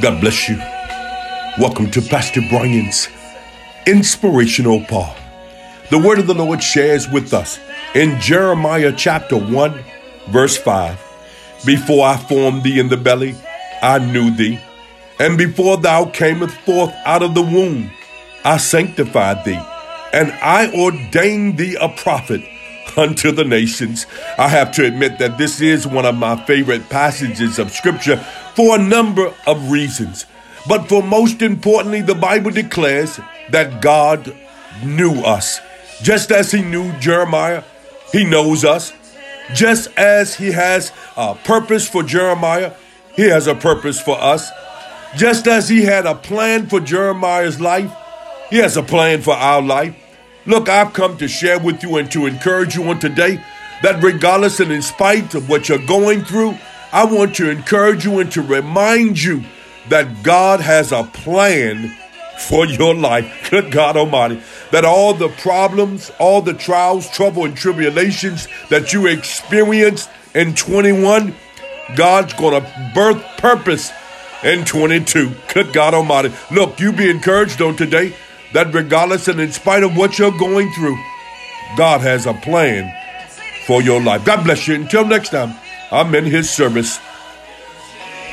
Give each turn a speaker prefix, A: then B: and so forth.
A: God bless you. Welcome to Pastor Brian's Inspirational Paul. The word of the Lord shares with us in Jeremiah chapter 1, verse 5. Before I formed thee in the belly, I knew thee. And before thou camest forth out of the womb, I sanctified thee. And I ordained thee a prophet unto the nations. I have to admit that this is one of my favorite passages of scripture for a number of reasons. But for most importantly, the Bible declares that God knew us. Just as He knew Jeremiah, He knows us. Just as He has a purpose for Jeremiah, He has a purpose for us. Just as He had a plan for Jeremiah's life, He has a plan for our life. Look, I've come to share with you and to encourage you on today that regardless and in spite of what you're going through, I want to encourage you and to remind you that God has a plan for your life. Good God Almighty. That all the problems, all the trials, trouble, and tribulations that you experienced in 21, God's going to birth purpose in 22. Good God Almighty. Look, you be encouraged on today that regardless and in spite of what you're going through, God has a plan for your life. God bless you. Until next time, I'm in His service.